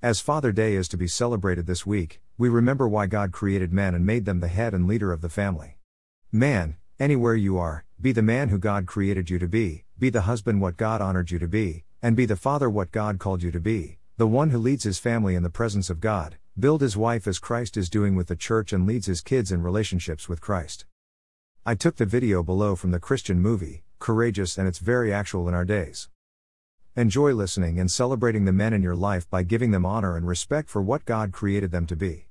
As Father Day is to be celebrated this week, we remember why God created man and made them the head and leader of the family. Man, anywhere you are, be the man who God created you to be, be the husband what God honored you to be, and be the father what God called you to be, the one who leads his family in the presence of God, build his wife as Christ is doing with the church and leads his kids in relationships with Christ. I took the video below from the Christian movie, Courageous, and it's very actual in our days. Enjoy listening and celebrating the men in your life by giving them honor and respect for what God created them to be.